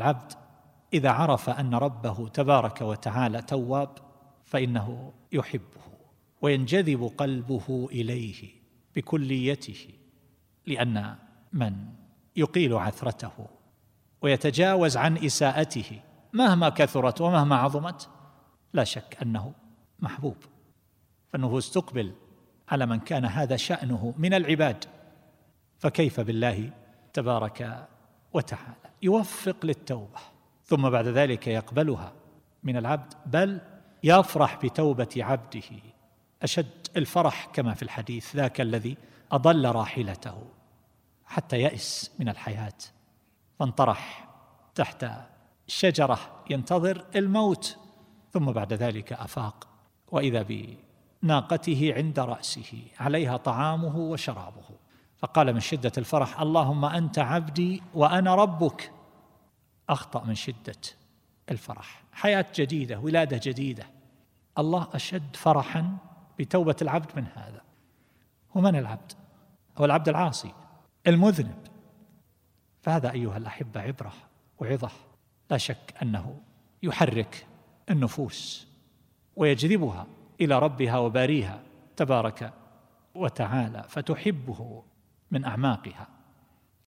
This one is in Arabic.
العبد. إذا عرف أن ربه تبارك وتعالى تواب فإنه يحبه وينجذب قلبه إليه بكليته لأن من يقيل عثرته ويتجاوز عن إساءته مهما كثرت ومهما عظمت لا شك أنه محبوب. فالنفوس تقبل على من كان هذا شأنه من العباد. فكيف بالله تبارك وتعالى. يوفق للتوبة ثم بعد ذلك يقبلها من العبد بل يفرح بتوبة عبده. أشد الفرح كما في الحديث ذاك الذي أضل راحلته حتى يئس من الحياة. فانطرح تحت شجرة ينتظر الموت ثم بعد ذلك أفاق. وإذا بناقته عند رأسه عليها طعامه وشرابه. فقال من شدة الفرح اللهم أنت عبدي وأنا ربك. أخطأ من شدة الفرح. حياة جديدة ولادة جديدة. الله أشد فرحا بتوبة العبد من هذا. ومن العبد؟ هو العبد العاصي المذنب. فهذا أيها الأحبة عبرة وعظة. لا شك أنه يحرك النفوس ويجذبها إلى ربها وباريها تبارك وتعالى فتحبه من أعماقها.